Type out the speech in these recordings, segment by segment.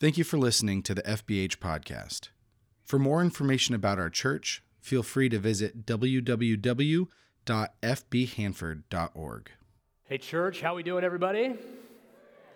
Thank you for listening to the FBH podcast. For more information about our church, feel free to visit www.fbhanford.org. Hey, church, how we doing, everybody?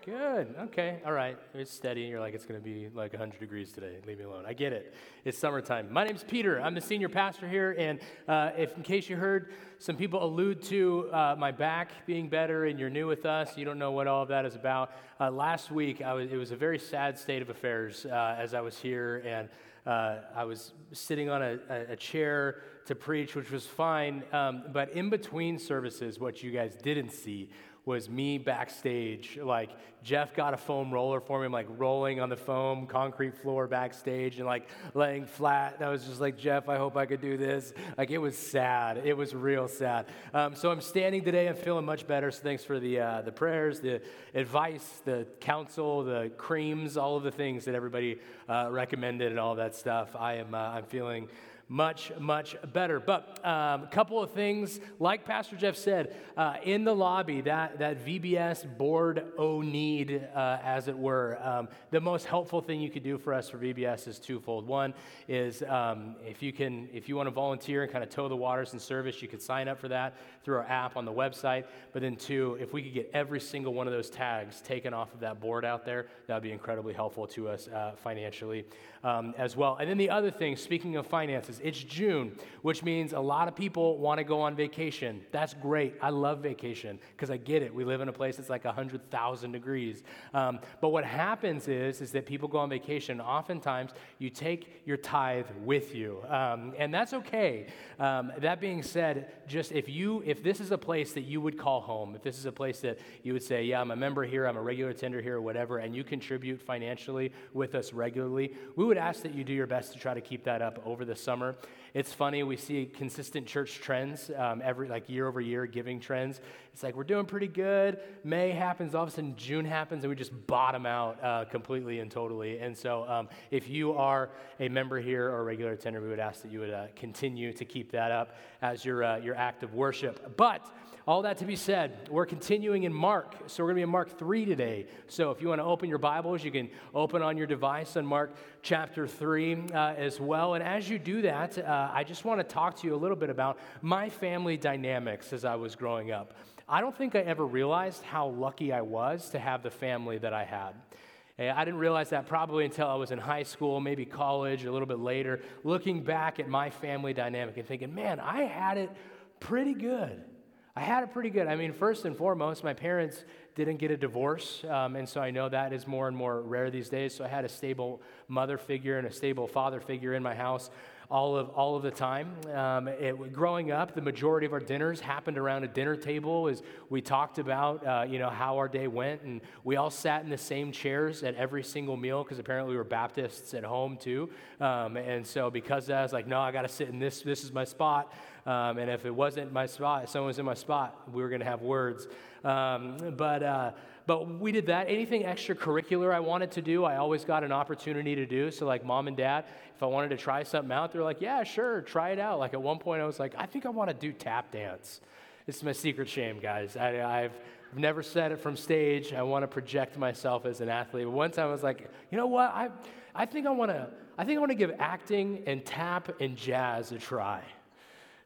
Good. Okay. All right. It's steady. You're like, it's going to be like 100 degrees today. Leave me alone. I get it. It's summertime. My name's Peter. I'm the senior pastor here. And uh, if, in case you heard some people allude to uh, my back being better and you're new with us, you don't know what all of that is about. Uh, last week, was, it was a very sad state of affairs uh, as I was here. And uh, I was sitting on a, a, chair to preach, which was fine. Um, but in between services, what you guys didn't see was me backstage. Like, Jeff got a foam roller for me. I'm like rolling on the foam, concrete floor backstage and like laying flat. And I was just like, Jeff, I hope I could do this. Like, it was sad. It was real sad. Um, so I'm standing today. I'm feeling much better. So thanks for the, uh, the prayers, the advice, the counsel, the creams, all of the things that everybody uh, recommended and all that stuff. I am, uh, I'm feeling much, much better. But a um, couple of things, like Pastor Jeff said, uh, in the lobby, that, that VBS board O need, uh, as it were, um, the most helpful thing you could do for us for VBS is twofold. One is um, if you can, if you want to volunteer and kind of tow the waters and service, you could sign up for that through our app on the website. But then two, if we could get every single one of those tags taken off of that board out there, that would be incredibly helpful to us uh, financially um, as well. And then the other thing, speaking of finances, it's June, which means a lot of people want to go on vacation. That's great. I love vacation because I get it. We live in a place that's like 100,000 degrees. Um, but what happens is, is that people go on vacation. Oftentimes, you take your tithe with you, um, and that's okay. Um, that being said, just if you, if this is a place that you would call home, if this is a place that you would say, yeah, I'm a member here, I'm a regular attender here, or whatever, and you contribute financially with us regularly, we would ask that you do your best to try to keep that up over the summer. It's funny, we see consistent church trends um, every, like year over year, giving trends. It's like we're doing pretty good. May happens, all of a sudden June happens, and we just bottom out uh, completely and totally. And so, um, if you are a member here or a regular attender, we would ask that you would uh, continue to keep that up as your, uh, your act of worship. But all that to be said, we're continuing in Mark. So we're going to be in Mark 3 today. So if you want to open your Bibles, you can open on your device on Mark chapter 3 uh, as well. And as you do that, uh, I just want to talk to you a little bit about my family dynamics as I was growing up. I don't think I ever realized how lucky I was to have the family that I had. I didn't realize that probably until I was in high school, maybe college, a little bit later, looking back at my family dynamic and thinking, man, I had it pretty good. I had it pretty good. I mean, first and foremost, my parents didn't get a divorce, um, and so I know that is more and more rare these days. So I had a stable mother figure and a stable father figure in my house all of, all of the time. Um, it, growing up, the majority of our dinners happened around a dinner table as we talked about, uh, you know, how our day went. And we all sat in the same chairs at every single meal because apparently we were Baptists at home too. Um, and so because I was like, no, I got to sit in this, this is my spot. Um, and if it wasn't my spot, someone was in my spot, we were going to have words. Um, but, uh, but we did that. Anything extracurricular I wanted to do, I always got an opportunity to do. So, like mom and dad, if I wanted to try something out, they're like, yeah, sure, try it out. Like at one point, I was like, I think I want to do tap dance. It's my secret shame, guys. I, I've never said it from stage. I want to project myself as an athlete. But one time I was like, you know what? I, I think I want to. I think I want to give acting and tap and jazz a try.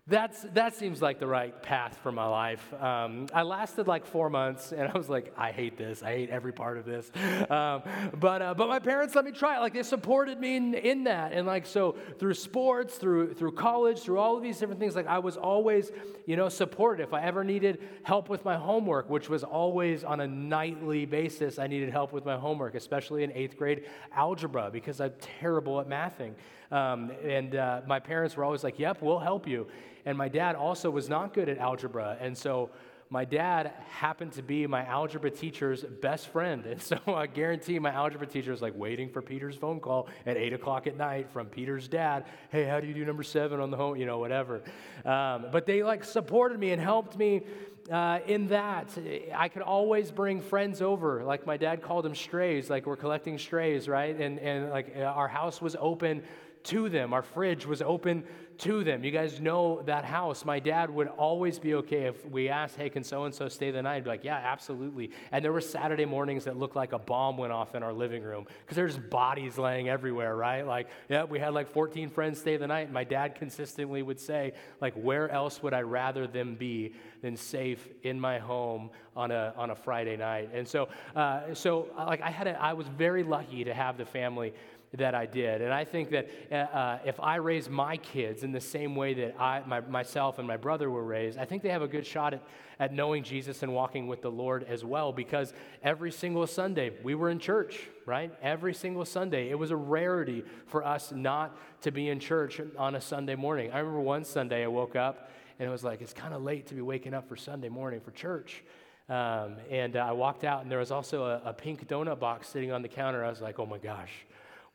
That's, that seems like the right path for my life. Um, I lasted like four months, and I was like, I hate this. I hate every part of this. Um, but, uh, but my parents let me try it. Like, they supported me in, in that. And, like, so through sports, through, through college, through all of these different things, like, I was always, you know, supported. If I ever needed help with my homework, which was always on a nightly basis, I needed help with my homework, especially in eighth grade algebra, because I'm terrible at mathing. Um, and uh, my parents were always like, Yep, we'll help you. And my dad also was not good at algebra. And so my dad happened to be my algebra teacher's best friend. And so I guarantee my algebra teacher was like waiting for Peter's phone call at 8 o'clock at night from Peter's dad. Hey, how do you do number seven on the home? You know, whatever. Um, but they like supported me and helped me uh, in that. I could always bring friends over. Like my dad called them strays, like we're collecting strays, right? And, and like our house was open to them. Our fridge was open to them. You guys know that house. My dad would always be okay if we asked, hey, can so and so stay the night? He'd be like, yeah, absolutely. And there were Saturday mornings that looked like a bomb went off in our living room because there's bodies laying everywhere, right? Like, yeah, we had like 14 friends stay the night. And my dad consistently would say, like, where else would I rather them be than safe in my home on a, on a Friday night? And so, uh, so like, I had a, I was very lucky to have the family that I did. And I think that uh, uh, if I raise my kids in the same way that I, my, myself and my brother were raised, I think they have a good shot at, at knowing Jesus and walking with the Lord as well because every single Sunday we were in church, right? Every single Sunday. It was a rarity for us not to be in church on a Sunday morning. I remember one Sunday I woke up and it was like, it's kind of late to be waking up for Sunday morning for church. Um, and uh, I walked out, and there was also a, a pink donut box sitting on the counter. I was like, oh my gosh,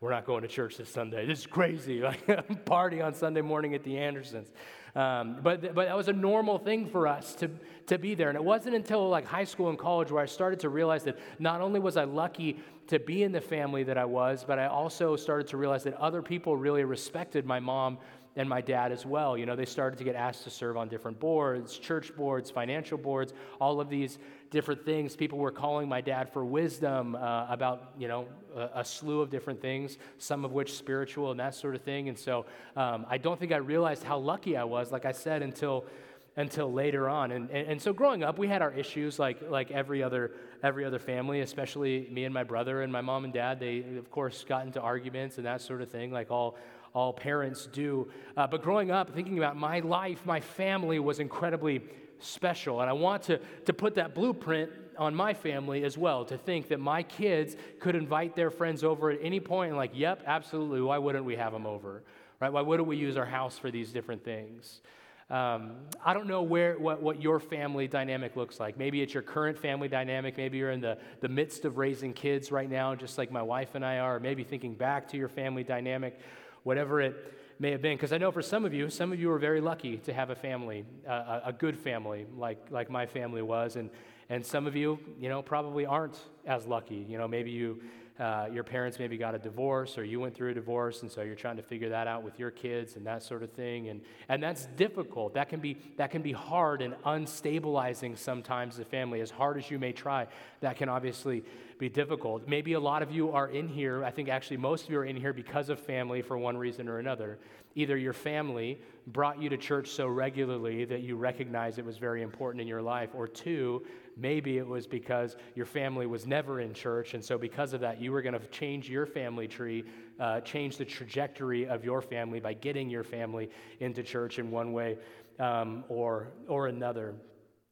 we're not going to church this Sunday. This is crazy. Like party on Sunday morning at the Andersons. Um, but, but that was a normal thing for us to, to be there. And it wasn't until like high school and college where I started to realize that not only was I lucky to be in the family that I was, but I also started to realize that other people really respected my mom and my dad as well. You know, they started to get asked to serve on different boards, church boards, financial boards, all of these different things. People were calling my dad for wisdom uh, about, you know, a, a, slew of different things, some of which spiritual and that sort of thing. And so um, I don't think I realized how lucky I was, like I said, until until later on. And, and, and, so growing up, we had our issues like, like every, other, every other family, especially me and my brother and my mom and dad. They, of course, got into arguments and that sort of thing, like all, all parents do. Uh, but growing up, thinking about my life, my family was incredibly special. And I want to, to put that blueprint on my family as well, to think that my kids could invite their friends over at any point and, like, yep, absolutely, why wouldn't we have them over? Right? Why wouldn't we use our house for these different things? Um, I don't know where what, what your family dynamic looks like. Maybe it's your current family dynamic. Maybe you're in the, the midst of raising kids right now, just like my wife and I are. Maybe thinking back to your family dynamic whatever it may have been. Because I know for some of you, some of you are very lucky to have a family, uh, a good family, like, like my family was. And, and some of you, you know, probably aren't as lucky. You know, maybe you uh, your parents maybe got a divorce or you went through a divorce and so you're trying to figure that out with your kids and that sort of thing. And, and that's difficult. That can be that can be hard and unstabilizing sometimes. The family as hard as you may try that can obviously be difficult. Maybe a lot of you are in here i think actually most of you are in here because of family for one reason or another. Either your family brought you to church so regularly that you recognize it was very important in your life or two Maybe it was because your family was never in church, and so because of that, you were going to change your family tree, uh, change the trajectory of your family by getting your family into church in one way um, or, or another.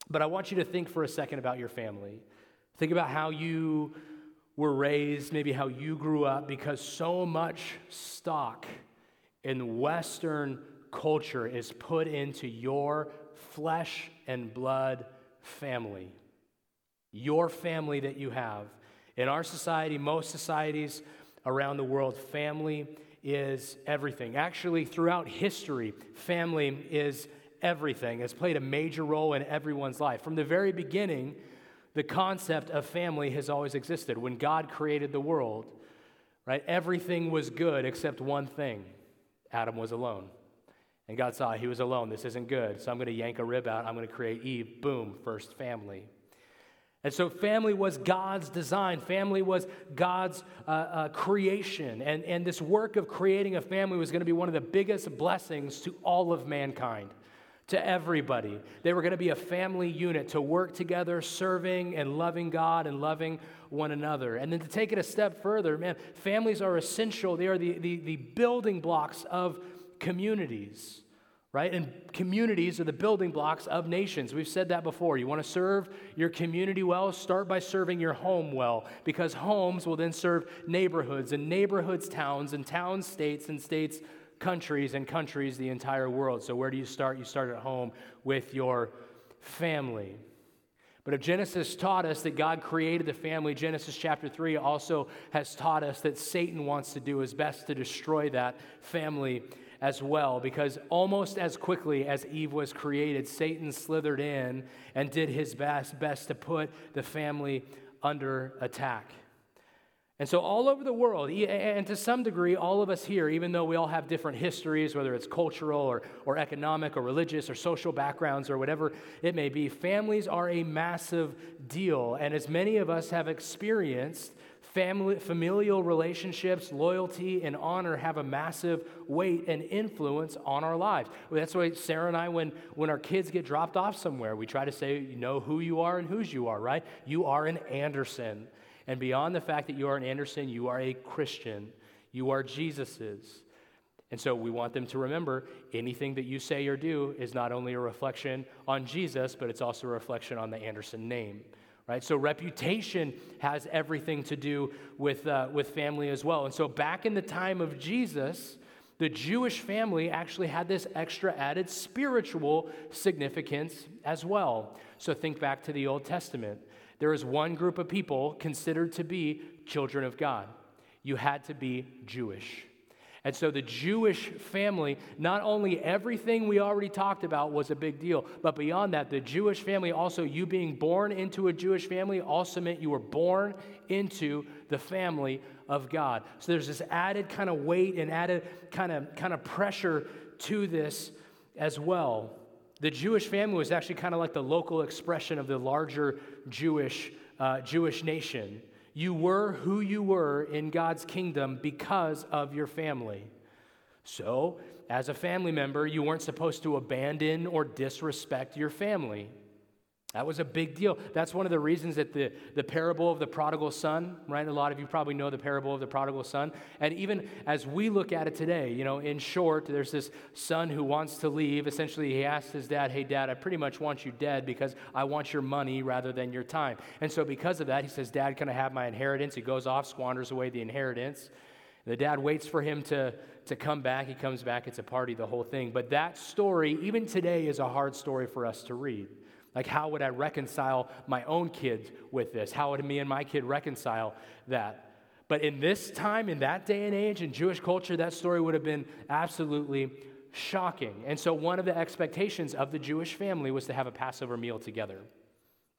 But I want you to think for a second about your family. Think about how you were raised, maybe how you grew up, because so much stock in Western culture is put into your flesh and blood family your family that you have. In our society, most societies around the world, family is everything. Actually, throughout history, family is everything. It's played a major role in everyone's life. From the very beginning, the concept of family has always existed. When God created the world, right, everything was good except one thing Adam was alone. And God saw he was alone. This isn't good. So I'm going to yank a rib out. I'm going to create Eve. Boom, first family. And so, family was God's design. Family was God's uh, uh, creation. And, and this work of creating a family was going to be one of the biggest blessings to all of mankind, to everybody. They were going to be a family unit to work together, serving and loving God and loving one another. And then to take it a step further, man, families are essential. They are the, the, the building blocks of communities right? And communities are the building blocks of nations. We've said that before. You want to serve your community well? Start by serving your home well, because homes will then serve neighborhoods, and neighborhoods, towns, and towns, states, and states, countries, and countries, the entire world. So, where do you start? You start at home with your family. But if Genesis taught us that God created the family, Genesis chapter 3 also has taught us that Satan wants to do his best to destroy that family as well, because almost as quickly as Eve was created, Satan slithered in and did his best, best to put the family under attack. And so, all over the world, and to some degree, all of us here, even though we all have different histories, whether it's cultural or, or economic or religious or social backgrounds or whatever it may be, families are a massive deal. And as many of us have experienced, family, familial relationships, loyalty, and honor have a massive weight and influence on our lives. That's why Sarah and I, when, when our kids get dropped off somewhere, we try to say, you know who you are and whose you are, right? You are an Anderson. And beyond the fact that you are an Anderson, you are a Christian. You are Jesus's. And so we want them to remember anything that you say or do is not only a reflection on Jesus, but it's also a reflection on the Anderson name. Right? So reputation has everything to do with, uh, with family as well. And so back in the time of Jesus, the Jewish family actually had this extra added spiritual significance as well. So think back to the Old Testament there is one group of people considered to be children of God. You had to be Jewish. And so the Jewish family, not only everything we already talked about was a big deal, but beyond that, the Jewish family also, you being born into a Jewish family also meant you were born into the family of God. So there's this added kind of weight and added kind of kind of pressure to this as well. The Jewish family was actually kind of like the local expression of the larger Jewish, uh, Jewish nation. You were who you were in God's kingdom because of your family. So, as a family member, you weren't supposed to abandon or disrespect your family. That was a big deal. That's one of the reasons that the, the parable of the prodigal son, right? A lot of you probably know the parable of the prodigal son. And even as we look at it today, you know, in short, there's this son who wants to leave. Essentially, he asks his dad, Hey, dad, I pretty much want you dead because I want your money rather than your time. And so, because of that, he says, Dad, can I have my inheritance? He goes off, squanders away the inheritance. The dad waits for him to, to come back. He comes back, it's a party, the whole thing. But that story, even today, is a hard story for us to read. Like, how would I reconcile my own kids with this? How would me and my kid reconcile that? But in this time, in that day and age, in Jewish culture, that story would have been absolutely shocking. And so, one of the expectations of the Jewish family was to have a Passover meal together.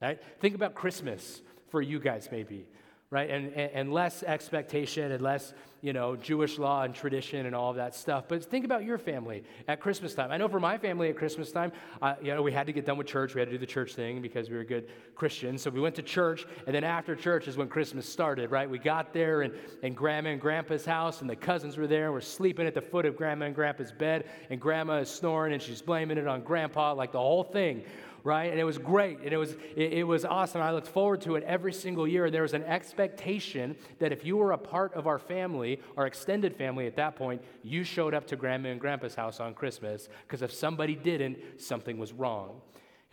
Right? Think about Christmas for you guys, maybe right? And, and, and, less expectation and less, you know, Jewish law and tradition and all of that stuff. But think about your family at Christmas time. I know for my family at Christmas time, uh, you know, we had to get done with church. We had to do the church thing because we were good Christians. So we went to church, and then after church is when Christmas started, right? We got there, and, and Grandma and Grandpa's house, and the cousins were there, and we're sleeping at the foot of Grandma and Grandpa's bed, and Grandma is snoring, and she's blaming it on Grandpa, like the whole thing right? And it was great, and it was, it, it, was awesome. I looked forward to it every single year. There was an expectation that if you were a part of our family, our extended family at that point, you showed up to Grandma and Grandpa's house on Christmas, because if somebody didn't, something was wrong.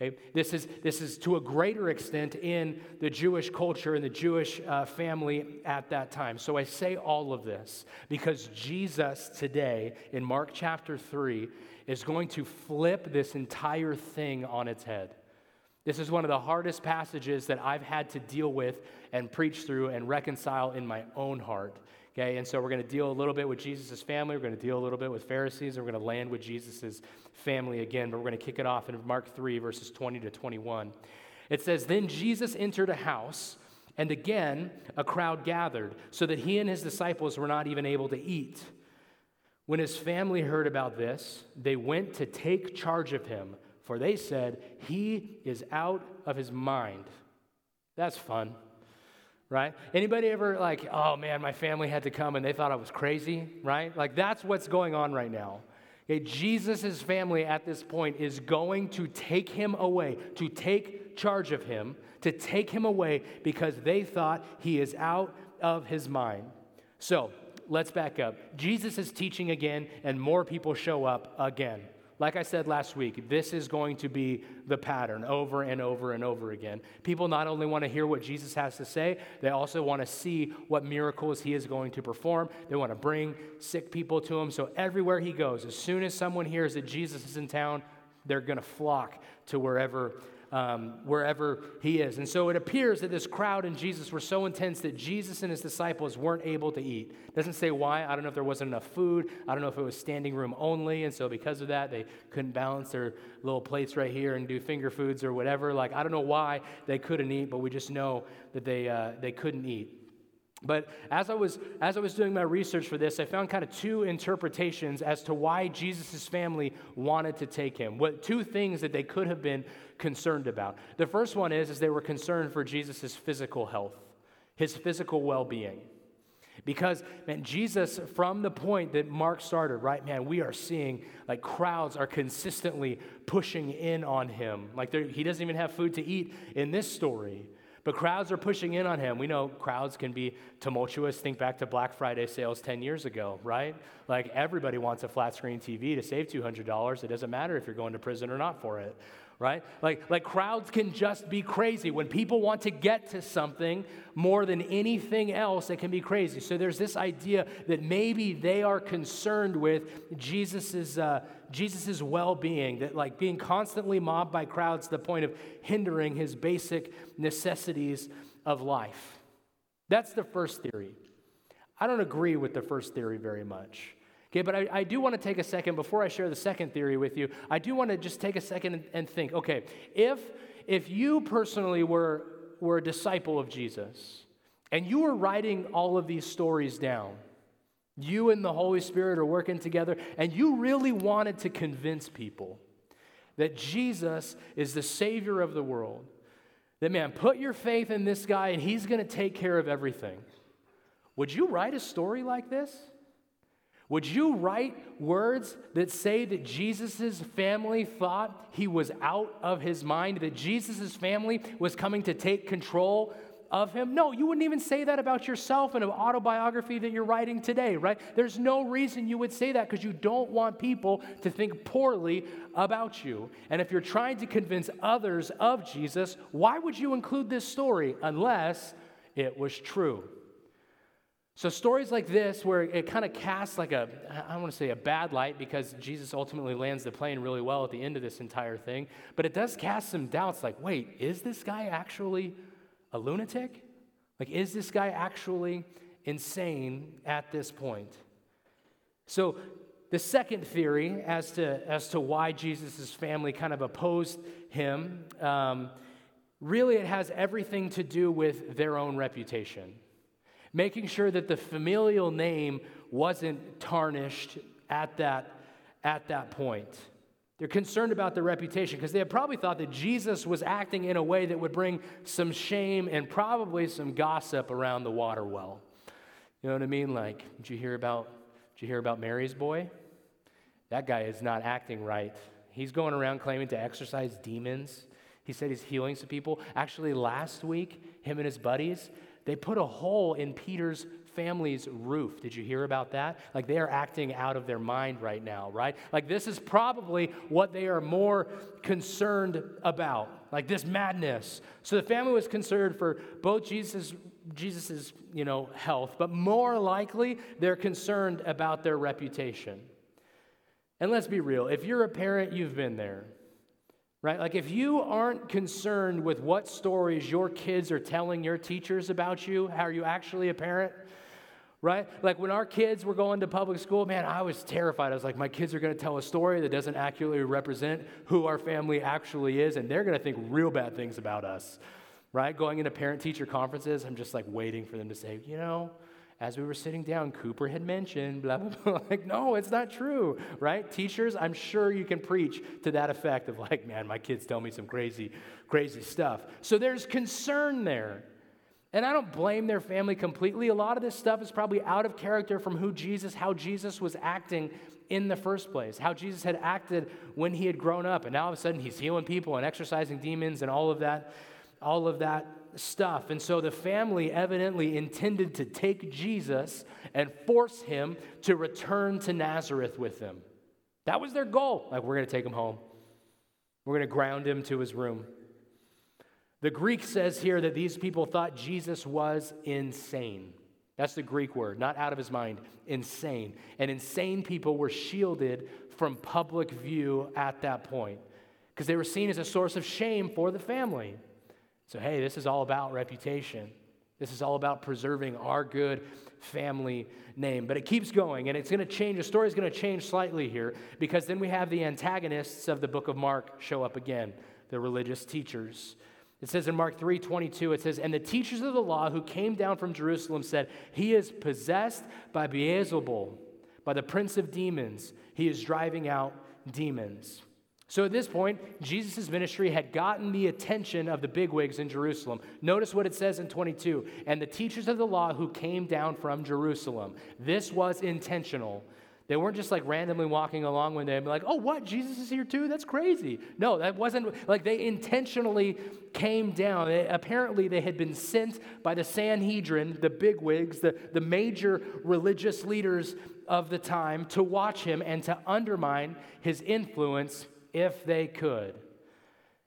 Okay? This, is, this is to a greater extent in the Jewish culture and the Jewish uh, family at that time. So I say all of this because Jesus today in Mark chapter 3 is going to flip this entire thing on its head. This is one of the hardest passages that I've had to deal with and preach through and reconcile in my own heart. Okay, and so we're going to deal a little bit with Jesus' family. We're going to deal a little bit with Pharisees, and we're going to land with Jesus' family again. But we're going to kick it off in Mark 3, verses 20 to 21. It says, Then Jesus entered a house, and again a crowd gathered, so that he and his disciples were not even able to eat. When his family heard about this, they went to take charge of him, for they said, He is out of his mind. That's fun, right? Anybody ever like, oh man, my family had to come and they thought I was crazy, right? Like that's what's going on right now. Okay, Jesus' family at this point is going to take him away, to take charge of him, to take him away because they thought he is out of his mind. So, let's back up. Jesus is teaching again, and more people show up again. Like I said last week, this is going to be the pattern over and over and over again. People not only want to hear what Jesus has to say, they also want to see what miracles he is going to perform. They want to bring sick people to him. So everywhere he goes, as soon as someone hears that Jesus is in town, they're going to flock to wherever um, wherever he is. And so it appears that this crowd and Jesus were so intense that Jesus and his disciples weren't able to eat. Doesn't say why. I don't know if there wasn't enough food. I don't know if it was standing room only. And so because of that, they couldn't balance their little plates right here and do finger foods or whatever. Like, I don't know why they couldn't eat, but we just know that they, uh, they couldn't eat. But as I was as I was doing my research for this, I found kind of two interpretations as to why Jesus' family wanted to take him. What two things that they could have been concerned about. The first one is, is they were concerned for Jesus' physical health, his physical well-being. Because, man, Jesus, from the point that Mark started, right, man, we are seeing like crowds are consistently pushing in on him. Like he doesn't even have food to eat in this story. But crowds are pushing in on him. We know crowds can be tumultuous. Think back to Black Friday sales 10 years ago, right? Like everybody wants a flat screen TV to save $200. It doesn't matter if you're going to prison or not for it, right? Like, like crowds can just be crazy. When people want to get to something more than anything else, it can be crazy. So there's this idea that maybe they are concerned with Jesus's, uh, Jesus's well-being, that like being constantly mobbed by crowds to the point of hindering his basic necessities of life. That's the first theory. I don't agree with the first theory very much. Okay, but I, I do want to take a second before I share the second theory with you. I do want to just take a second and, and think okay, if, if you personally were, were a disciple of Jesus and you were writing all of these stories down, you and the Holy Spirit are working together, and you really wanted to convince people that Jesus is the Savior of the world, that man, put your faith in this guy and he's going to take care of everything. Would you write a story like this? Would you write words that say that Jesus' family thought he was out of his mind, that Jesus' family was coming to take control of him? No, you wouldn't even say that about yourself in an autobiography that you're writing today, right? There's no reason you would say that because you don't want people to think poorly about you. And if you're trying to convince others of Jesus, why would you include this story unless it was true? So, stories like this, where it kind of casts like a, I don't want to say a bad light because Jesus ultimately lands the plane really well at the end of this entire thing, but it does cast some doubts like, wait, is this guy actually a lunatic? Like, is this guy actually insane at this point? So, the second theory as to, as to why Jesus' family kind of opposed him, um, really it has everything to do with their own reputation making sure that the familial name wasn't tarnished at that, at that point. They're concerned about their reputation because they had probably thought that Jesus was acting in a way that would bring some shame and probably some gossip around the water well. You know what I mean? Like, did you hear about did you hear about Mary's boy? That guy is not acting right. He's going around claiming to exorcise demons. He said he's healing some people. Actually, last week, him and his buddies, they put a hole in Peter's family's roof. Did you hear about that? Like they are acting out of their mind right now, right? Like this is probably what they are more concerned about, like this madness. So the family was concerned for both Jesus Jesus's, you know, health, but more likely they're concerned about their reputation. And let's be real, if you're a parent, you've been there right? Like if you aren't concerned with what stories your kids are telling your teachers about you, how are you actually a parent? Right? Like when our kids were going to public school, man, I was terrified. I was like, my kids are going to tell a story that doesn't accurately represent who our family actually is, and they're going to think real bad things about us. Right? Going into parent teacher conferences, I'm just like waiting for them to say, you know, as we were sitting down, Cooper had mentioned, blah, blah, blah. Like, no, it's not true, right? Teachers, I'm sure you can preach to that effect of like, man, my kids tell me some crazy, crazy stuff. So there's concern there. And I don't blame their family completely. A lot of this stuff is probably out of character from who Jesus, how Jesus was acting in the first place, how Jesus had acted when he had grown up. And now all of a sudden he's healing people and exorcising demons and all of that, all of that stuff. And so the family evidently intended to take Jesus and force him to return to Nazareth with them. That was their goal. Like, we're going to take him home, we're going to ground him to his room. The Greek says here that these people thought Jesus was insane. That's the Greek word, not out of his mind, insane. And insane people were shielded from public view at that point because they were seen as a source of shame for the family. So, hey, this is all about reputation. This is all about preserving our good family name. But it keeps going, and it's going to change. The story is going to change slightly here because then we have the antagonists of the book of Mark show up again, the religious teachers. It says in Mark 3 22, it says, And the teachers of the law who came down from Jerusalem said, He is possessed by Beelzebul, by the prince of demons. He is driving out demons. So at this point, Jesus' ministry had gotten the attention of the bigwigs in Jerusalem. Notice what it says in 22 and the teachers of the law who came down from Jerusalem. This was intentional. They weren't just like randomly walking along when they'd be like, oh, what? Jesus is here too? That's crazy. No, that wasn't like they intentionally came down. They, apparently, they had been sent by the Sanhedrin, the bigwigs, the, the major religious leaders of the time, to watch him and to undermine his influence if they could.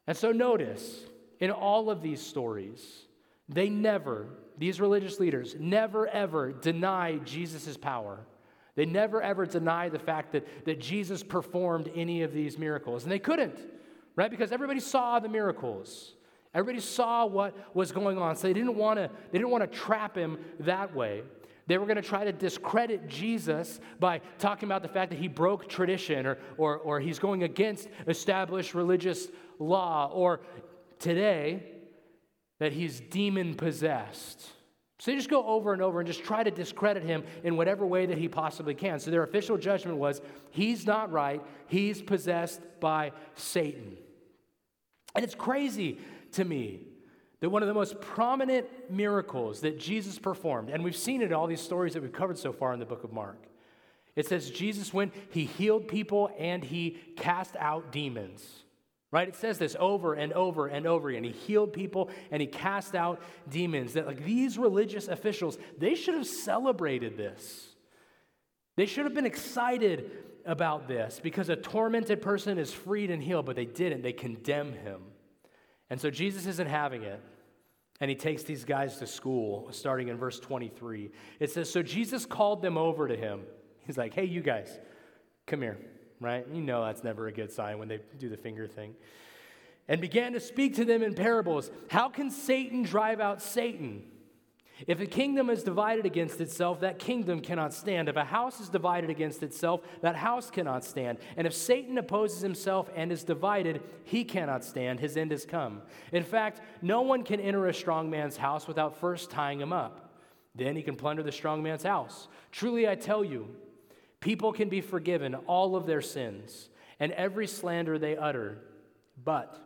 And so notice in all of these stories, they never, these religious leaders, never ever deny Jesus' power. They never ever deny the fact that, that Jesus performed any of these miracles. And they couldn't, right? Because everybody saw the miracles. Everybody saw what was going on. So they didn't want to, they didn't want to trap him that way. They were going to try to discredit Jesus by talking about the fact that he broke tradition or, or, or he's going against established religious law, or today, that he's demon possessed. So they just go over and over and just try to discredit him in whatever way that he possibly can. So their official judgment was he's not right, he's possessed by Satan. And it's crazy to me that one of the most prominent miracles that Jesus performed, and we've seen it in all these stories that we've covered so far in the book of Mark, it says Jesus went, he healed people and he cast out demons. Right? It says this over and over and over again. He healed people and he cast out demons. That like these religious officials, they should have celebrated this. They should have been excited about this because a tormented person is freed and healed, but they didn't. They condemn him. And so Jesus isn't having it. And he takes these guys to school, starting in verse 23. It says, So Jesus called them over to him. He's like, Hey, you guys, come here, right? You know that's never a good sign when they do the finger thing. And began to speak to them in parables. How can Satan drive out Satan? If a kingdom is divided against itself, that kingdom cannot stand. If a house is divided against itself, that house cannot stand. And if Satan opposes himself and is divided, he cannot stand. His end has come. In fact, no one can enter a strong man's house without first tying him up. Then he can plunder the strong man's house. Truly, I tell you, people can be forgiven all of their sins and every slander they utter. But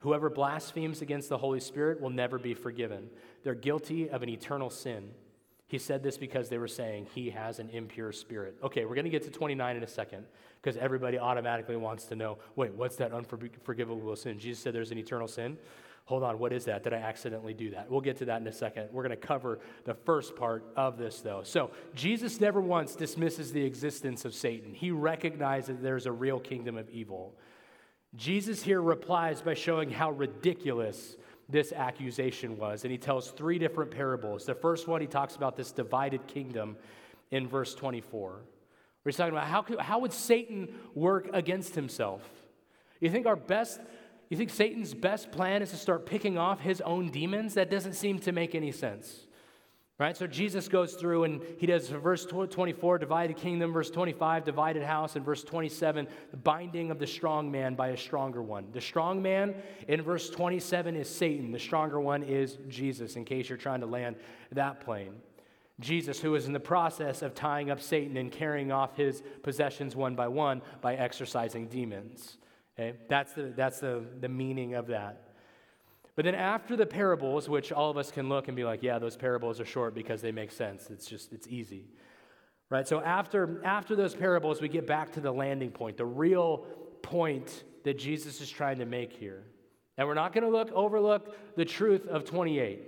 whoever blasphemes against the Holy Spirit will never be forgiven they're guilty of an eternal sin. He said this because they were saying he has an impure spirit. Okay, we're going to get to 29 in a second because everybody automatically wants to know wait, what's that unforgivable sin? Jesus said there's an eternal sin. Hold on, what is that? Did I accidentally do that? We'll get to that in a second. We're going to cover the first part of this, though. So, Jesus never once dismisses the existence of Satan. He recognizes that there's a real kingdom of evil. Jesus here replies by showing how ridiculous this accusation was. And he tells three different parables. The first one, he talks about this divided kingdom in verse 24, where he's talking about how, could, how would Satan work against himself? You think our best, you think Satan's best plan is to start picking off his own demons? That doesn't seem to make any sense. Right? So Jesus goes through and he does verse 24, divided kingdom, verse 25, divided house, and verse 27, the binding of the strong man by a stronger one. The strong man in verse 27 is Satan, the stronger one is Jesus, in case you're trying to land that plane. Jesus, who is in the process of tying up Satan and carrying off his possessions one by one by exorcising demons. Okay? That's, the, that's the, the meaning of that. But then after the parables, which all of us can look and be like, yeah, those parables are short because they make sense. It's just, it's easy. Right? So after, after those parables, we get back to the landing point, the real point that Jesus is trying to make here. And we're not going to look overlook the truth of 28.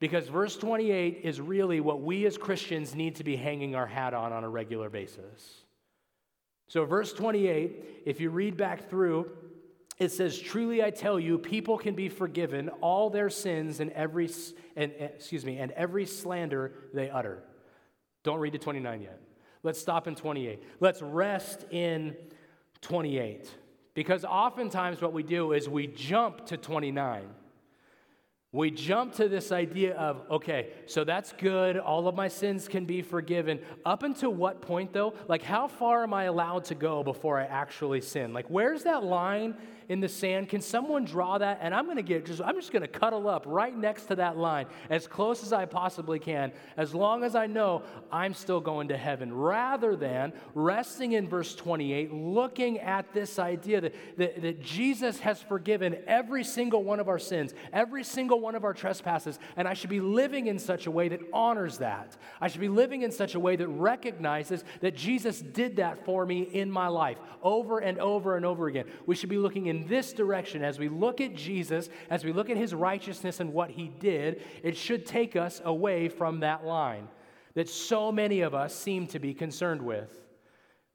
Because verse 28 is really what we as Christians need to be hanging our hat on on a regular basis. So, verse 28, if you read back through, it says, Truly I tell you, people can be forgiven all their sins and every, and, excuse me, and every slander they utter. Don't read to 29 yet. Let's stop in 28. Let's rest in 28. Because oftentimes what we do is we jump to 29. we jump to this idea of, okay, so that's good. All of my sins can be forgiven. Up until what point, though? Like, how far am I allowed to go before I actually sin? Like, where's that line in the sand? Can someone draw that? And I'm going to get just, I'm just going to cuddle up right next to that line as close as I possibly can, as long as I know I'm still going to heaven, rather than resting in verse 28, looking at this idea that, that, that Jesus has forgiven every single one of our sins, every single one of our trespasses, and I should be living in such a way that honors that. I should be living in such a way that recognizes that Jesus did that for me in my life over and over and over again. We should be looking in in this direction, as we look at Jesus, as we look at his righteousness and what he did, it should take us away from that line that so many of us seem to be concerned with.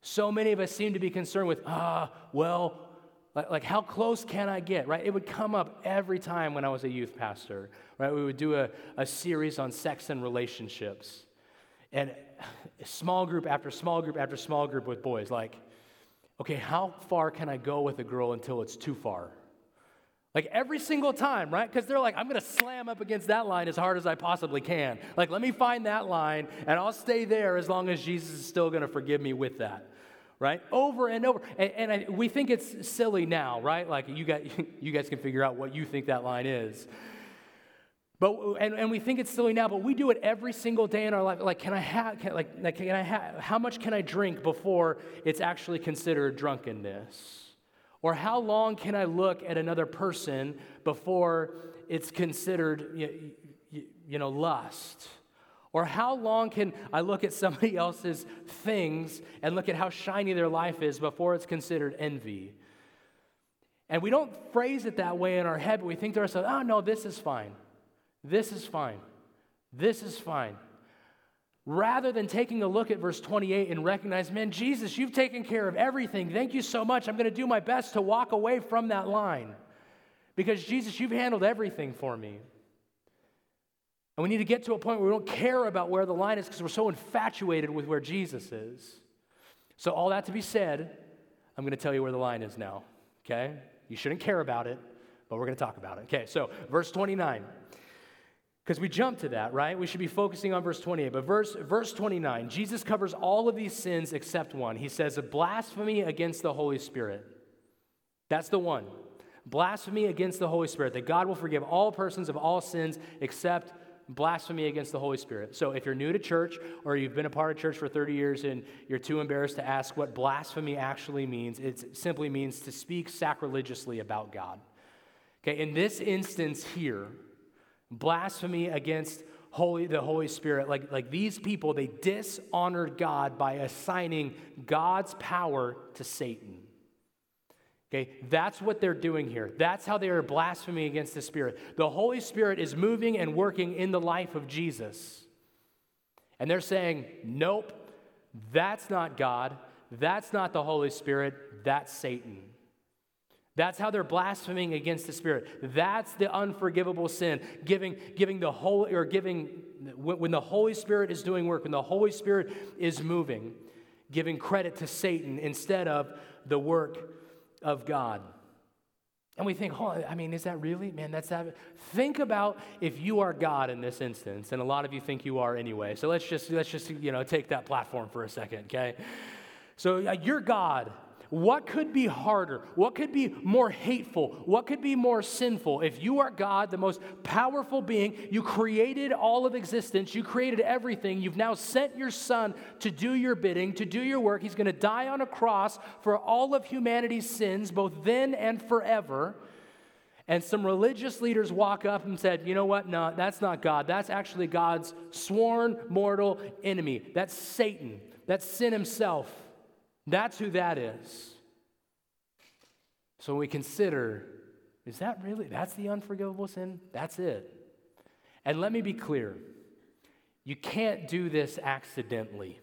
So many of us seem to be concerned with, ah, well, like, like, how close can I get, right? It would come up every time when I was a youth pastor, right? We would do a, a series on sex and relationships. And small group after small group after small group with boys, like, okay, how far can I go with a girl until it's too far? Like every single time, right? Because they're like, I'm to slam up against that line as hard as I possibly can. Like, let me find that line and I'll stay there as long as Jesus is still to forgive me with that, right? Over and over. And, and I, we think it's silly now, right? Like, you, got, you guys can figure out what you think that line is. But, and, and we think it's silly now, but we do it every single day in our life. Like, can I have, can, like, can I have, how much can I drink before it's actually considered drunkenness? Or how long can I look at another person before it's considered, you, you, you know, lust? Or how long can I look at somebody else's things and look at how shiny their life is before it's considered envy? And we don't phrase it that way in our head, but we think to ourselves, oh, no, this is fine. This is fine. This is fine. Rather than taking a look at verse 28 and recognize, man, Jesus, you've taken care of everything. Thank you so much. I'm going to do my best to walk away from that line. Because, Jesus, you've handled everything for me. And we need to get to a point where we don't care about where the line is because we're so infatuated with where Jesus is. So, all that to be said, I'm going to tell you where the line is now, okay? You shouldn't care about it, but we're going to talk about it. Okay, so verse 29. Because we jump to that, right? We should be focusing on verse 28. But verse, verse 29, Jesus covers all of these sins except one. He says, a blasphemy against the Holy Spirit. That's the one. Blasphemy against the Holy Spirit, that God will forgive all persons of all sins except blasphemy against the Holy Spirit. So if you're new to church or you've been a part of church for 30 years and you're too embarrassed to ask what blasphemy actually means, it simply means to speak sacrilegiously about God. Okay, in this instance here, blasphemy against holy, the Holy Spirit. Like, like these people, they dishonored God by assigning God's power to Satan. Okay, that's what they're doing here. That's how they are blaspheming against the Spirit. The Holy Spirit is moving and working in the life of Jesus. And they're saying, nope, that's not God. That's not the Holy Spirit. That's Satan. That's how they're blaspheming against the Spirit. That's the unforgivable sin. Giving, giving the Holy, or giving, when the Holy Spirit is doing work, when the Holy Spirit is moving, giving credit to Satan instead of the work of God. And we think, oh, I mean, is that really? Man, that's that. Think about if you are God in this instance, and a lot of you think you are anyway. So let's just, let's just, you know, take that platform for a second, okay? So uh, you're God what could be harder? What could be more hateful? What could be more sinful? If you are God, the most powerful being, you created all of existence, you created everything, you've now sent your son to do your bidding, to do your work. He's going to die on a cross for all of humanity's sins, both then and forever. And some religious leaders walk up and said, You know what? No, that's not God. That's actually God's sworn mortal enemy. That's Satan. That's sin himself. That's who that is. So we consider, is that really, that's the unforgivable sin? That's it. And let me be clear you can't do this accidentally.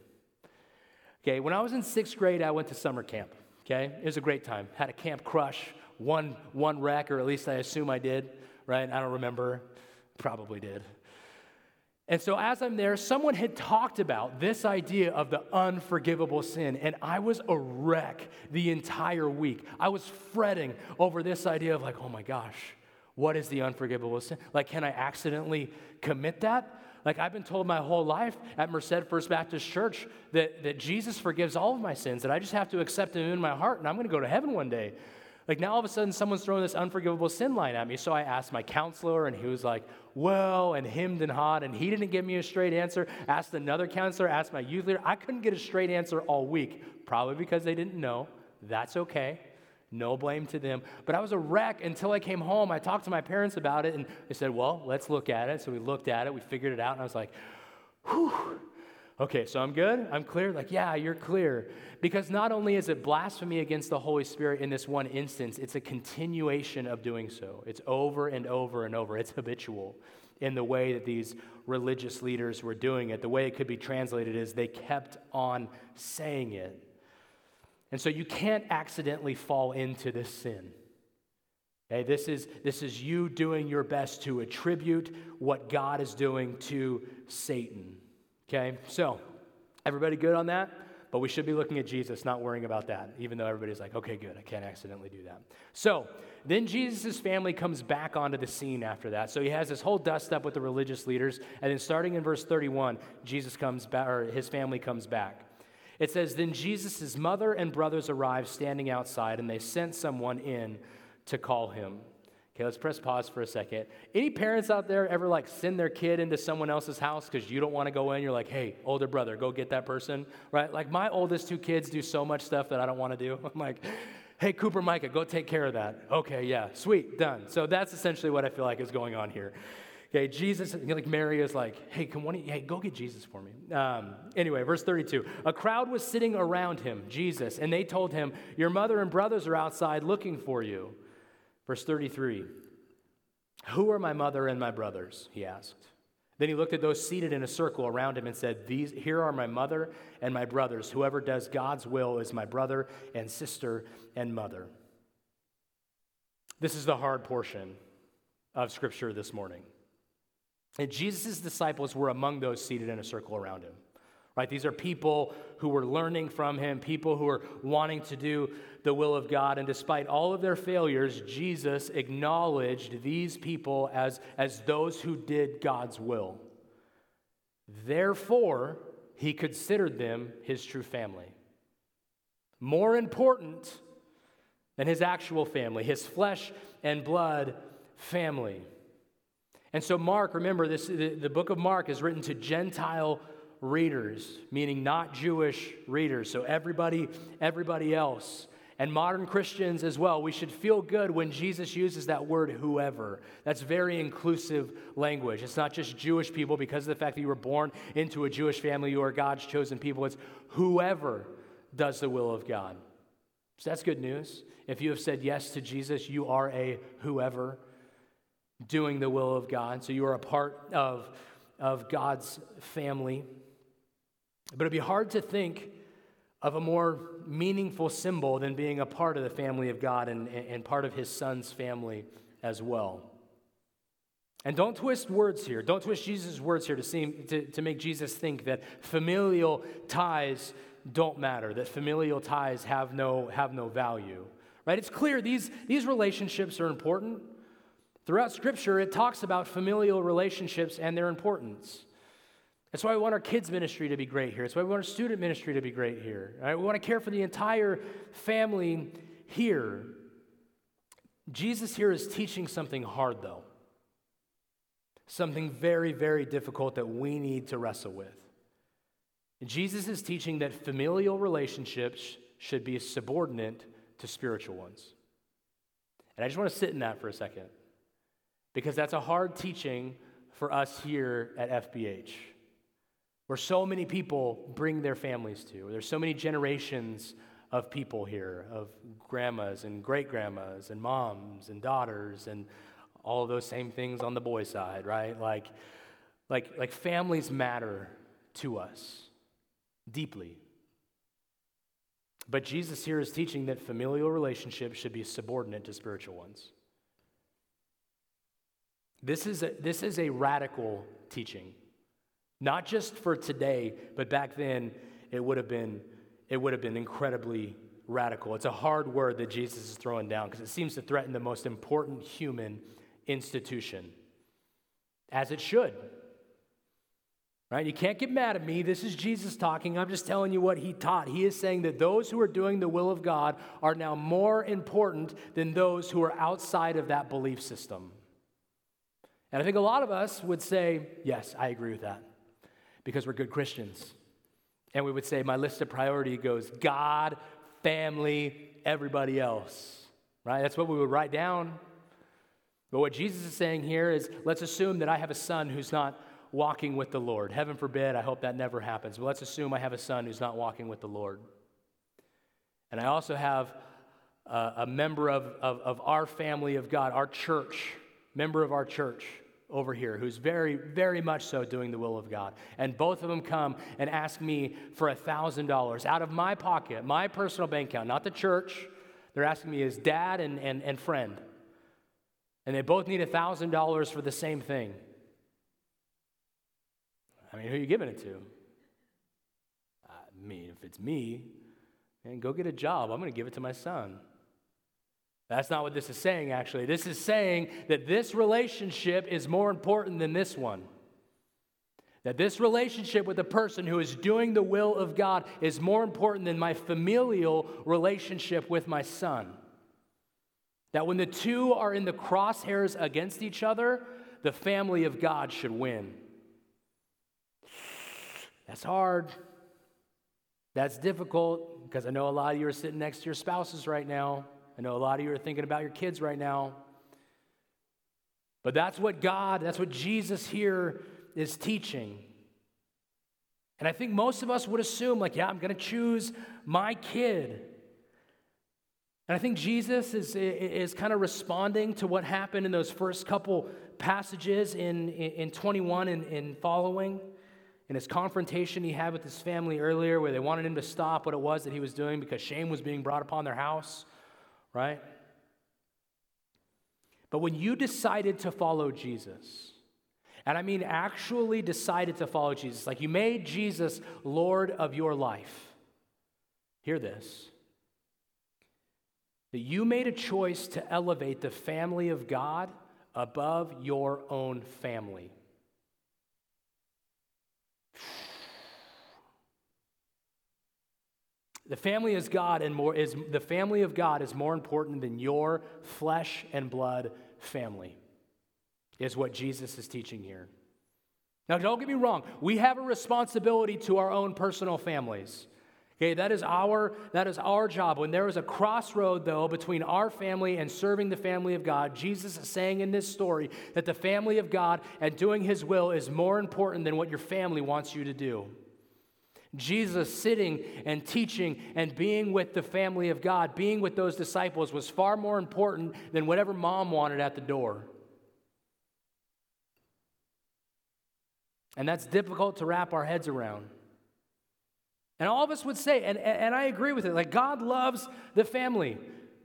Okay, when I was in sixth grade, I went to summer camp. Okay, it was a great time. Had a camp crush, one, one wreck, or at least I assume I did, right? I don't remember. Probably did. And so, as I'm there, someone had talked about this idea of the unforgivable sin, and I was a wreck the entire week. I was fretting over this idea of, like, oh my gosh, What is the unforgivable sin? Like, can I accidentally commit that? Like, I've been told my whole life at Merced First Baptist Church that, that Jesus forgives all of my sins, that I just have to accept him in my heart and I'm to go to heaven one day. Like, now all of a sudden, someone's throwing this unforgivable sin line at me. So I asked my counselor, and he was like, well, and hemmed and hawed, and he didn't give me a straight answer. Asked another counselor, asked my youth leader. I couldn't get a straight answer all week, probably because they didn't know. That's okay. No blame to them. But I was a wreck until I came home. I talked to my parents about it, and they said, Well, let's look at it. So we looked at it, we figured it out, and I was like, Whew. Okay, so I'm good? I'm clear? Like, yeah, you're clear. Because not only is it blasphemy against the Holy Spirit in this one instance, it's a continuation of doing so. It's over and over and over. It's habitual in the way that these religious leaders were doing it. The way it could be translated is they kept on saying it. And so you can't accidentally fall into this sin. Okay, this is, this is you doing your best to attribute what God is doing to Satan. Okay, so everybody good on that? But we should be looking at Jesus, not worrying about that, even though everybody's like, okay, good, I can't accidentally do that. So then Jesus' family comes back onto the scene after that. So he has this whole dust up with the religious leaders. And then starting in verse 31, Jesus comes back, or his family comes back. It says, Then Jesus' mother and brothers arrived standing outside, and they sent someone in to call him. Okay, let's press pause for a second. Any parents out there ever like send their kid into someone else's house because you don't want to go in? You're like, hey, older brother, go get that person, right? Like my oldest two kids do so much stuff that I don't want to do. I'm like, hey, Cooper, Micah, go take care of that. Okay, yeah, sweet, done. So that's essentially what I feel like is going on here. Okay, Jesus, like Mary is like, hey, can one, hey, go get Jesus for me. Um, anyway, verse 32. A crowd was sitting around him, Jesus, and they told him, Your mother and brothers are outside looking for you. Verse 33. Who are my mother and my brothers? He asked. Then he looked at those seated in a circle around him and said, These, Here are my mother and my brothers. Whoever does God's will is my brother and sister and mother. This is the hard portion of Scripture this morning. And Jesus' disciples were among those seated in a circle around him. Right? These are people who were learning from him, people who were wanting to do the will of God. And despite all of their failures, Jesus acknowledged these people as, as those who did God's will. Therefore, he considered them his true family. More important than his actual family, his flesh and blood family. And so, Mark, remember, this, the, the book of Mark is written to Gentile readers, meaning not Jewish readers. So, everybody, everybody else. And modern Christians as well, we should feel good when Jesus uses that word whoever. That's very inclusive language. It's not just Jewish people because of the fact that you were born into a Jewish family, you are God's chosen people. It's whoever does the will of God. So that's good news. If you have said yes to Jesus, you are a whoever doing the will of God. So you are a part of, of God's family. But it'd be hard to think of a more meaningful symbol than being a part of the family of God and, and part of his son's family as well. And don't twist words here. Don't twist Jesus' words here to, seem, to, to make Jesus think that familial ties don't matter, that familial ties have no, have no value. Right? It's clear these, these relationships are important. Throughout Scripture, it talks about familial relationships and their importance. That's why we want our kids' ministry to be great here. That's why we want our student ministry to be great here. Right? We want to care for the entire family here. Jesus here is teaching something hard, though. Something very, very difficult that we need to wrestle with. Jesus is teaching that familial relationships should be subordinate to spiritual ones. And I just want to sit in that for a second because that's a hard teaching for us here at FBH, where so many people bring their families to. There's so many generations of people here, of grandmas and great grandmas and moms and daughters and all of those same things on the boy side, right? Like, like, like families matter to us deeply. But Jesus here is teaching that familial relationships should be subordinate to spiritual ones. This is a, this is a radical teaching. Not just for today, but back then it would have been it would have been incredibly radical. It's a hard word that Jesus is throwing down because it seems to threaten the most important human institution, as it should. Right? You can't get mad at me. This is Jesus talking. I'm just telling you what he taught. He is saying that those who are doing the will of God are now more important than those who are outside of that belief system. And I think a lot of us would say, yes, I agree with that because we're good Christians. And we would say, my list of priority goes God, family, everybody else. Right? That's what we would write down. But what Jesus is saying here is let's assume that I have a son who's not walking with the Lord. Heaven forbid, I hope that never happens. But let's assume I have a son who's not walking with the Lord. And I also have a, a member of, of, of our family of God, our church, member of our church over here who's very, very much so doing the will of God. And both of them come and ask me for a $1,000 out of my pocket, my personal bank account, not the church. They're asking me as dad and, and, and friend. And they both need a $1,000 for the same thing. I mean, who are you giving it to? I mean, if it's me, and go get a job. I'm going to give it to my son. That's not what this is saying, actually. This is saying that this relationship is more important than this one. That this relationship with a person who is doing the will of God is more important than my familial relationship with my son. That when the two are in the crosshairs against each other, the family of God should win. That's hard. That's difficult because I know a lot of you are sitting next to your spouses right now. I know a lot of you are thinking about your kids right now. But that's what God, that's what Jesus here is teaching. And I think most of us would assume, like, yeah, I'm going to choose my kid. And I think Jesus is, is kind of responding to what happened in those first couple passages in, in 21 and, and following in his confrontation he had with his family earlier, where they wanted him to stop what it was that he was doing because shame was being brought upon their house, right? But when you decided to follow Jesus, and I mean actually decided to follow Jesus, like you made Jesus Lord of your life, hear this that you made a choice to elevate the family of God above your own family. The family is God and more is the family of God is more important than your flesh and blood family. Is what Jesus is teaching here. Now don't get me wrong, we have a responsibility to our own personal families. Okay, that is our that is our job. When there is a crossroad though between our family and serving the family of God, Jesus is saying in this story that the family of God and doing his will is more important than what your family wants you to do. Jesus sitting and teaching and being with the family of God, being with those disciples, was far more important than whatever mom wanted at the door. And that's difficult to wrap our heads around. And all of us would say, and, and I agree with it, like God loves the family.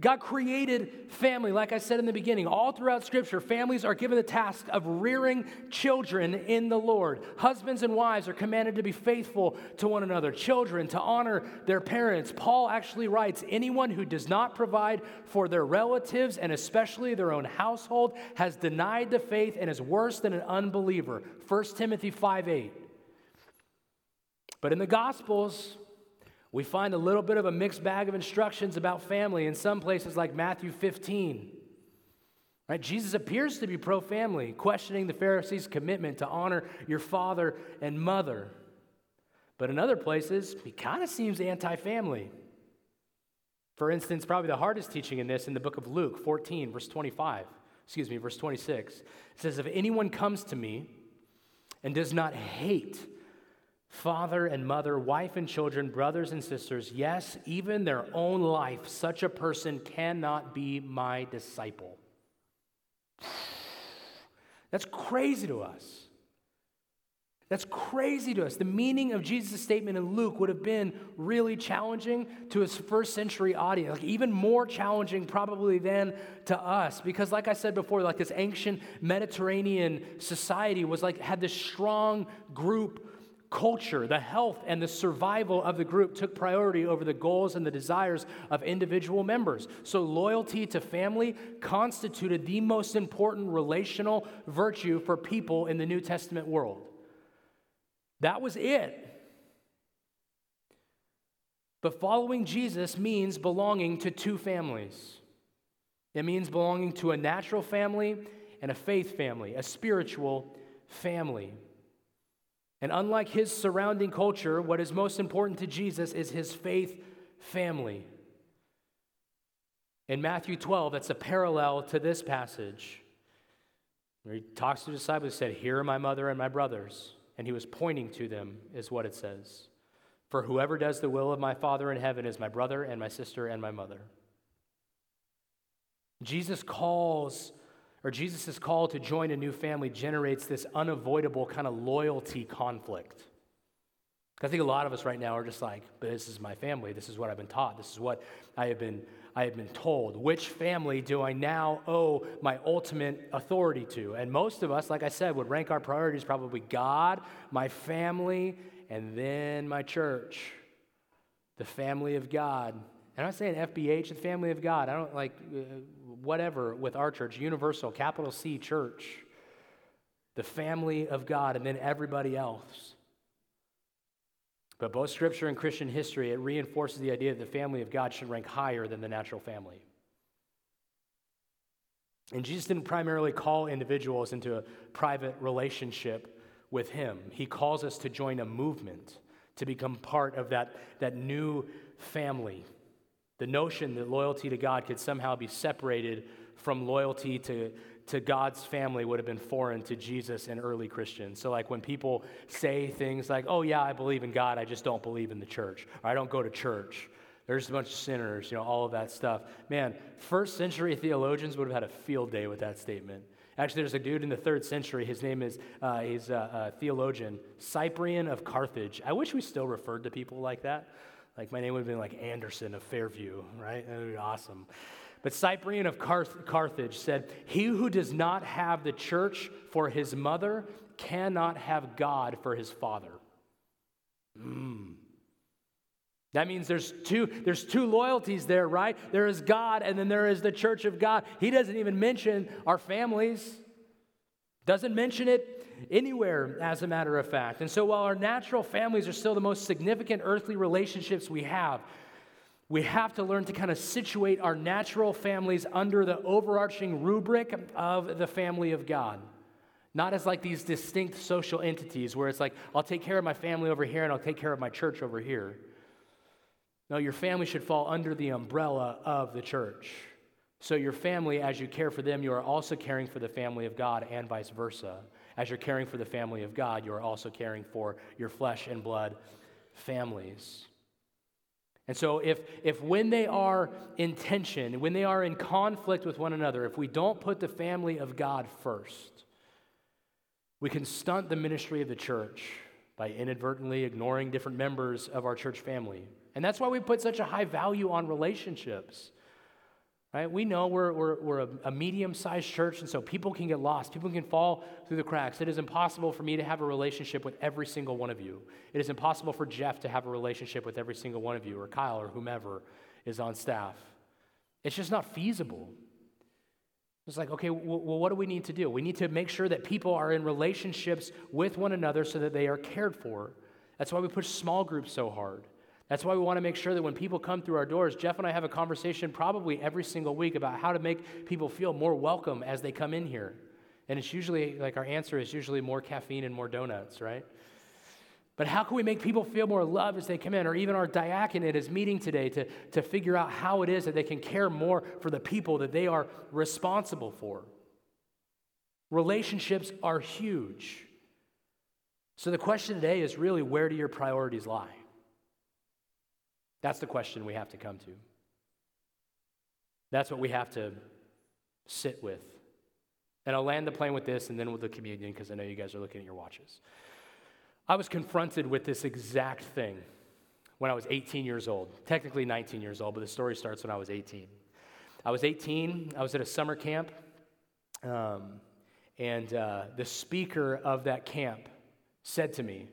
God created family, like I said in the beginning. All throughout Scripture, families are given the task of rearing children in the Lord. Husbands and wives are commanded to be faithful to one another, children to honor their parents. Paul actually writes anyone who does not provide for their relatives and especially their own household has denied the faith and is worse than an unbeliever. 1 Timothy 5 8. But in the Gospels, we find a little bit of a mixed bag of instructions about family in some places like Matthew 15. Right? Jesus appears to be pro family, questioning the Pharisees' commitment to honor your father and mother. But in other places, he kind of seems anti family. For instance, probably the hardest teaching in this in the book of Luke 14, verse 25, excuse me, verse 26. It says, If anyone comes to me and does not hate father and mother, wife and children, brothers and sisters, yes, even their own life, such a person cannot be my disciple. That's crazy to us. That's crazy to us. The meaning of Jesus' statement in Luke would have been really challenging to his first century audience, like even more challenging probably than to us. Because, like I said before, like this ancient Mediterranean society was like had this strong group culture, the health, and the survival of the group took priority over the goals and the desires of individual members. So, loyalty to family constituted the most important relational virtue for people in the New Testament world. That was it. But following Jesus means belonging to two families. It means belonging to a natural family and a faith family, a spiritual family. And unlike his surrounding culture, what is most important to Jesus is his faith family. In Matthew 12, that's a parallel to this passage. Where he talks to the disciples, he said, Here are my mother and my brothers. And he was pointing to them, is what it says. For whoever does the will of my Father in heaven is my brother and my sister and my mother. Jesus calls or Jesus' call to join a new family generates this unavoidable kind of loyalty conflict. I think a lot of us right now are just like, but this is my family. This is what I've been taught. This is what I have been, I have been told. Which family do I now owe my ultimate authority to? And most of us, like I said, would rank our priorities probably God, my family, and then my church, the family of God. And I'm saying FBH, the family of God. I don't like uh, whatever with our church, universal, capital C church, the family of God, and then everybody else. But both scripture and Christian history, it reinforces the idea that the family of God should rank higher than the natural family. And Jesus didn't primarily call individuals into a private relationship with Him. He calls us to join a movement, to become part of that, that new family. The notion that loyalty to God could somehow be separated from loyalty to, to God's family would have been foreign to Jesus and early Christians. So, like when people say things like, oh, yeah, I believe in God, I just don't believe in the church, or I don't go to church, there's a bunch of sinners, you know, all of that stuff. Man, first century theologians would have had a field day with that statement. Actually, there's a dude in the third century. His name is, uh, he's a, a theologian, Cyprian of Carthage. I wish we still referred to people like that. Like my name would have been like Anderson of Fairview, right? That would be awesome. But Cyprian of Carth- Carthage said, He who does not have the church for his mother cannot have God for his father. Mm. That means there's two, there's two loyalties there, right? There is God and then there is the church of God. He doesn't even mention our families. Doesn't mention it anywhere, as a matter of fact. And so, while our natural families are still the most significant earthly relationships we have, we have to learn to kind of situate our natural families under the overarching rubric of the family of God. Not as like these distinct social entities where it's like, I'll take care of my family over here and I'll take care of my church over here. No, your family should fall under the umbrella of the church. So, your family, as you care for them, you are also caring for the family of God and vice versa. As you're caring for the family of God, you are also caring for your flesh and blood families. And so, if, if when they are in tension, when they are in conflict with one another, if we don't put the family of God first, we can stunt the ministry of the church by inadvertently ignoring different members of our church family. And that's why we put such a high value on relationships. Right? We know we're, we're, we're a, a medium sized church, and so people can get lost. People can fall through the cracks. It is impossible for me to have a relationship with every single one of you. It is impossible for Jeff to have a relationship with every single one of you, or Kyle, or whomever is on staff. It's just not feasible. It's like, okay, well, what do we need to do? We need to make sure that people are in relationships with one another so that they are cared for. That's why we push small groups so hard. That's why we want to make sure that when people come through our doors, Jeff and I have a conversation probably every single week about how to make people feel more welcome as they come in here. And it's usually like our answer is usually more caffeine and more donuts, right? But how can we make people feel more loved as they come in? Or even our diaconate is meeting today to, to figure out how it is that they can care more for the people that they are responsible for. Relationships are huge. So the question today is really where do your priorities lie? That's the question we have to come to. That's what we have to sit with. And I'll land the plane with this and then with the communion because I know you guys are looking at your watches. I was confronted with this exact thing when I was 18 years old, technically 19 years old, but the story starts when I was 18. I was 18, I was at a summer camp, um, and uh, the speaker of that camp said to me,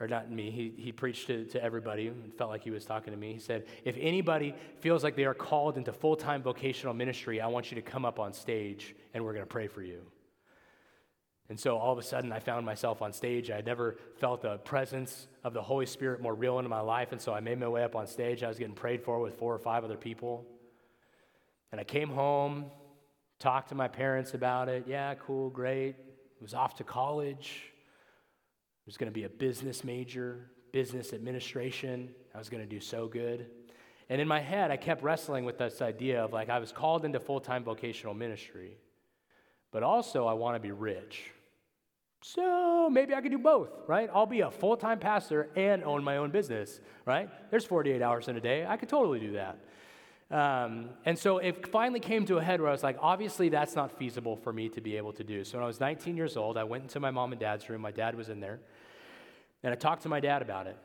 or not me, he, he preached to, to everybody and felt like he was talking to me. He said, If anybody feels like they are called into full time vocational ministry, I want you to come up on stage and we're going to pray for you. And so all of a sudden, I found myself on stage. I had never felt the presence of the Holy Spirit more real in my life. And so I made my way up on stage. I was getting prayed for with four or five other people. And I came home, talked to my parents about it. Yeah, cool, great. Was off to college. Was going to be a business major, business administration. I was going to do so good. And in my head, I kept wrestling with this idea of like I was called into full time vocational ministry, but also I want to be rich. So maybe I could do both, right? I'll be a full time pastor and own my own business, right? There's 48 hours in a day. I could totally do that. Um, and so it finally came to a head where I was like, obviously, that's not feasible for me to be able to do. So when I was 19 years old, I went into my mom and dad's room. My dad was in there. And I talked to my dad about it.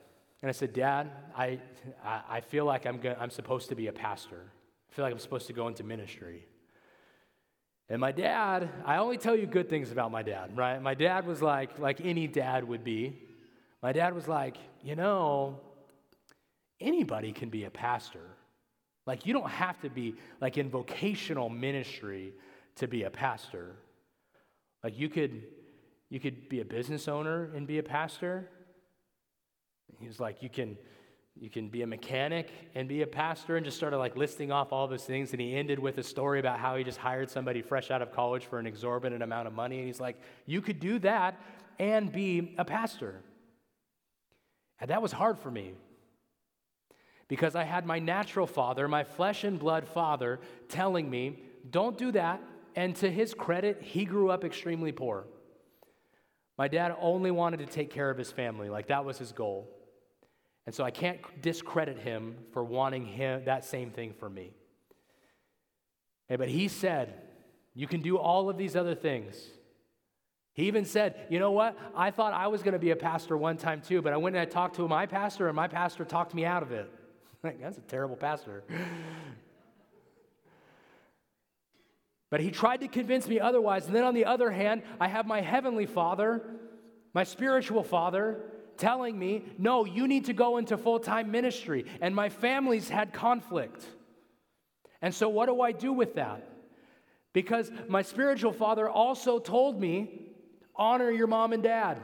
And I said, Dad, I, I feel like I'm, go- I'm supposed to be a pastor. I feel like I'm supposed to go into ministry. And my dad, I only tell you good things about my dad, right? My dad was like, like any dad would be. My dad was like, you know, anybody can be a pastor. Like, you don't have to be like in vocational ministry to be a pastor. Like, you could, you could be a business owner and be a pastor. He was like, you can, you can be a mechanic and be a pastor, and just started like listing off all those things. And he ended with a story about how he just hired somebody fresh out of college for an exorbitant amount of money. And he's like, you could do that and be a pastor. And that was hard for me because I had my natural father, my flesh and blood father, telling me, don't do that. And to his credit, he grew up extremely poor. My dad only wanted to take care of his family, like that was his goal. And so I can't discredit him for wanting him, that same thing for me. Okay, but he said, You can do all of these other things. He even said, You know what? I thought I was going to be a pastor one time too, but I went and I talked to my pastor, and my pastor talked me out of it. That's a terrible pastor. but he tried to convince me otherwise. And then on the other hand, I have my heavenly father, my spiritual father, telling me, no, you need to go into full time ministry. And my family's had conflict. And so, what do I do with that? Because my spiritual father also told me, honor your mom and dad.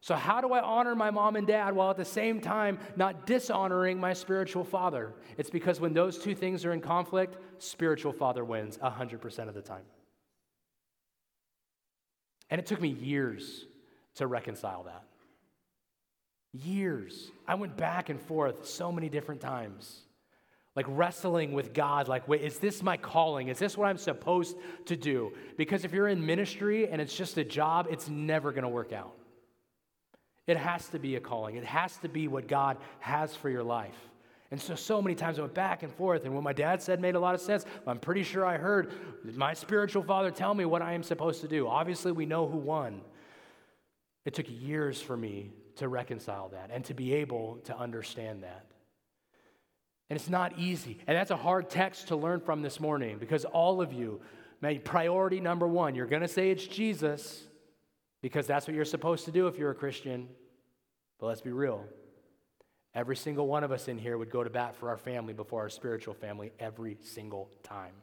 So, how do I honor my mom and dad while at the same time not dishonoring my spiritual father? It's because when those two things are in conflict, spiritual father wins 100% of the time. And it took me years to reconcile that. Years. I went back and forth so many different times. Like wrestling with God, like, wait, is this my calling? Is this what I'm supposed to do? Because if you're in ministry and it's just a job, it's never gonna work out. It has to be a calling, it has to be what God has for your life. And so, so many times I went back and forth, and what my dad said made a lot of sense. I'm pretty sure I heard my spiritual father tell me what I am supposed to do. Obviously, we know who won. It took years for me to reconcile that and to be able to understand that. And it's not easy. And that's a hard text to learn from this morning because all of you, made priority number one, you're going to say it's Jesus because that's what you're supposed to do if you're a Christian. But let's be real. Every single one of us in here would go to bat for our family before our spiritual family every single time.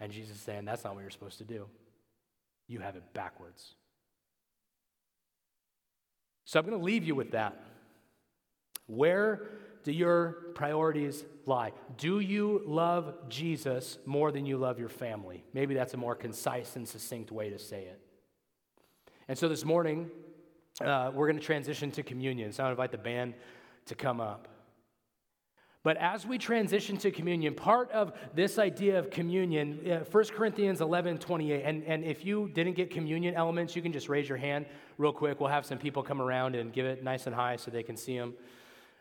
And Jesus is saying, that's not what you're supposed to do. You have it backwards. So I'm going to leave you with that. Where do your priorities lie? Do you love Jesus more than you love your family? Maybe that's a more concise and succinct way to say it. And so this morning, uh, we're going to transition to communion. So I invite the band to come up. But as we transition to communion, part of this idea of communion, uh, 1 Corinthians 11 28, and, and if you didn't get communion elements, you can just raise your hand real quick. We'll have some people come around and give it nice and high so they can see them.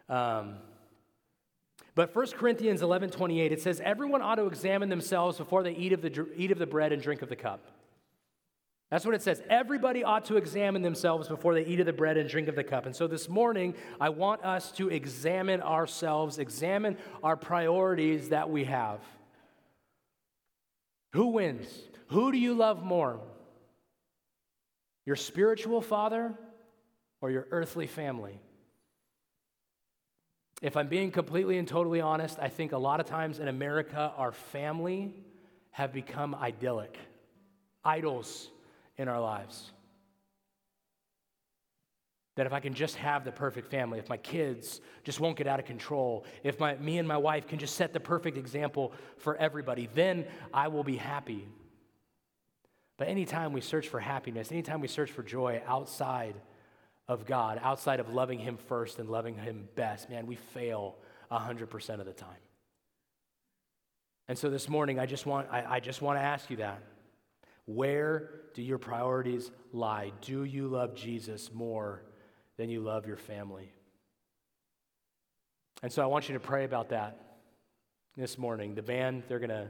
Um, but 1 Corinthians 11 28, it says, Everyone ought to examine themselves before they eat of the, eat of the bread and drink of the cup. That's what it says. Everybody ought to examine themselves before they eat of the bread and drink of the cup. And so this morning, I want us to examine ourselves, examine our priorities that we have. Who wins? Who do you love more? Your spiritual father or your earthly family. If I'm being completely and totally honest, I think a lot of times in America, our family have become idyllic, idols in our lives. That if I can just have the perfect family, if my kids just won't get out of control, if my, me and my wife can just set the perfect example for everybody, then I will be happy. But anytime we search for happiness, anytime we search for joy outside of God, outside of loving Him first and loving Him best, man, we fail 100% of the time. And so this morning, I just want, I, I just want to ask you that. Where do your priorities lie? Do you love Jesus more than you love your family? And so I want you to pray about that this morning. The band, they're going to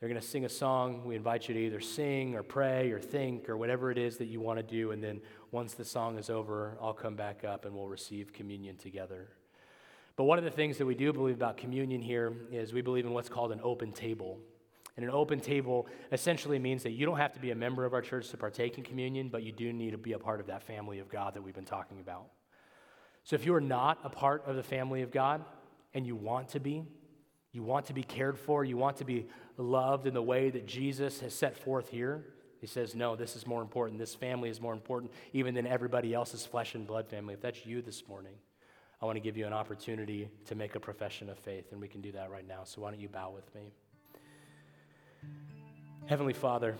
they're going to sing a song. We invite you to either sing or pray or think or whatever it is that you want to do. And then once the song is over, I'll come back up and we'll receive communion together. But one of the things that we do believe about communion here is we believe in what's called an open table. And an open table essentially means that you don't have to be a member of our church to partake in communion, but you do need to be a part of that family of God that we've been talking about. So if you are not a part of the family of God and you want to be, you want to be cared for, you want to be loved in the way that Jesus has set forth here. He says, No, this is more important. This family is more important even than everybody else's flesh and blood family. If that's you this morning, I want to give you an opportunity to make a profession of faith, and we can do that right now. So why don't you bow with me? Heavenly Father,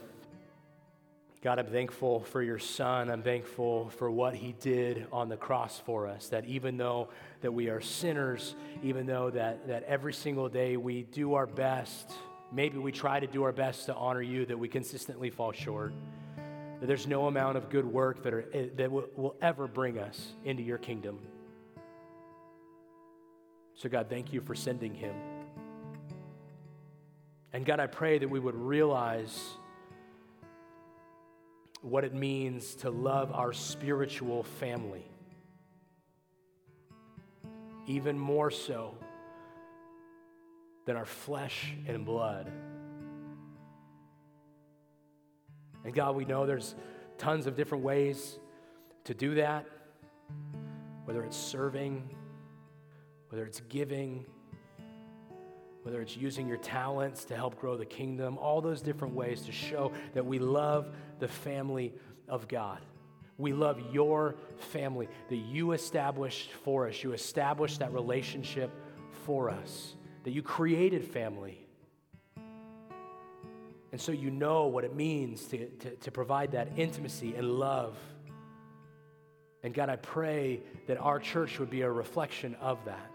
God, I'm thankful for your son. I'm thankful for what he did on the cross for us. That even though that we are sinners, even though that, that every single day we do our best maybe we try to do our best to honor you, that we consistently fall short. That there's no amount of good work that, are, that will, will ever bring us into your kingdom. So, God, thank you for sending him. And God, I pray that we would realize what it means to love our spiritual family. Even more so than our flesh and blood. And God, we know there's tons of different ways to do that, whether it's serving, whether it's giving, whether it's using your talents to help grow the kingdom, all those different ways to show that we love the family of God. We love your family that you established for us. You established that relationship for us that you created family. And so you know what it means to, to, to, provide that intimacy and love. And God, I pray that our church would be a reflection of that.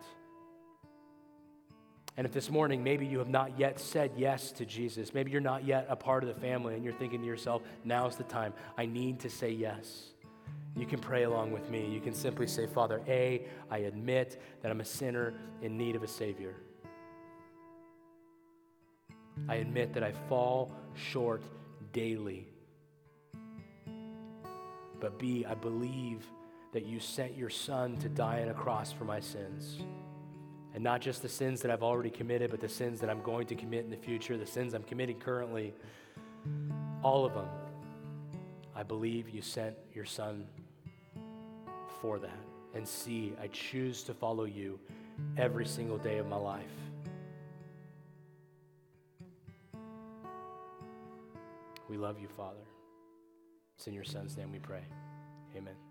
And if this morning maybe you have not yet said yes to Jesus, maybe you're not yet a part of the family and you're thinking to yourself, now's the time, I need to say yes. You can pray along with me. You can simply say, Father, A, I admit that I'm a sinner in need of a Savior. I admit that I fall short daily. But B, I believe that you sent your son to die on a cross for my sins. And not just the sins that I've already committed, but the sins that I'm going to commit in the future, the sins I'm committing currently, all of them. I believe you sent your son for that. And see, I choose to follow you every single day of my life. We love you, Father. It's in your Son's name we pray. Amen.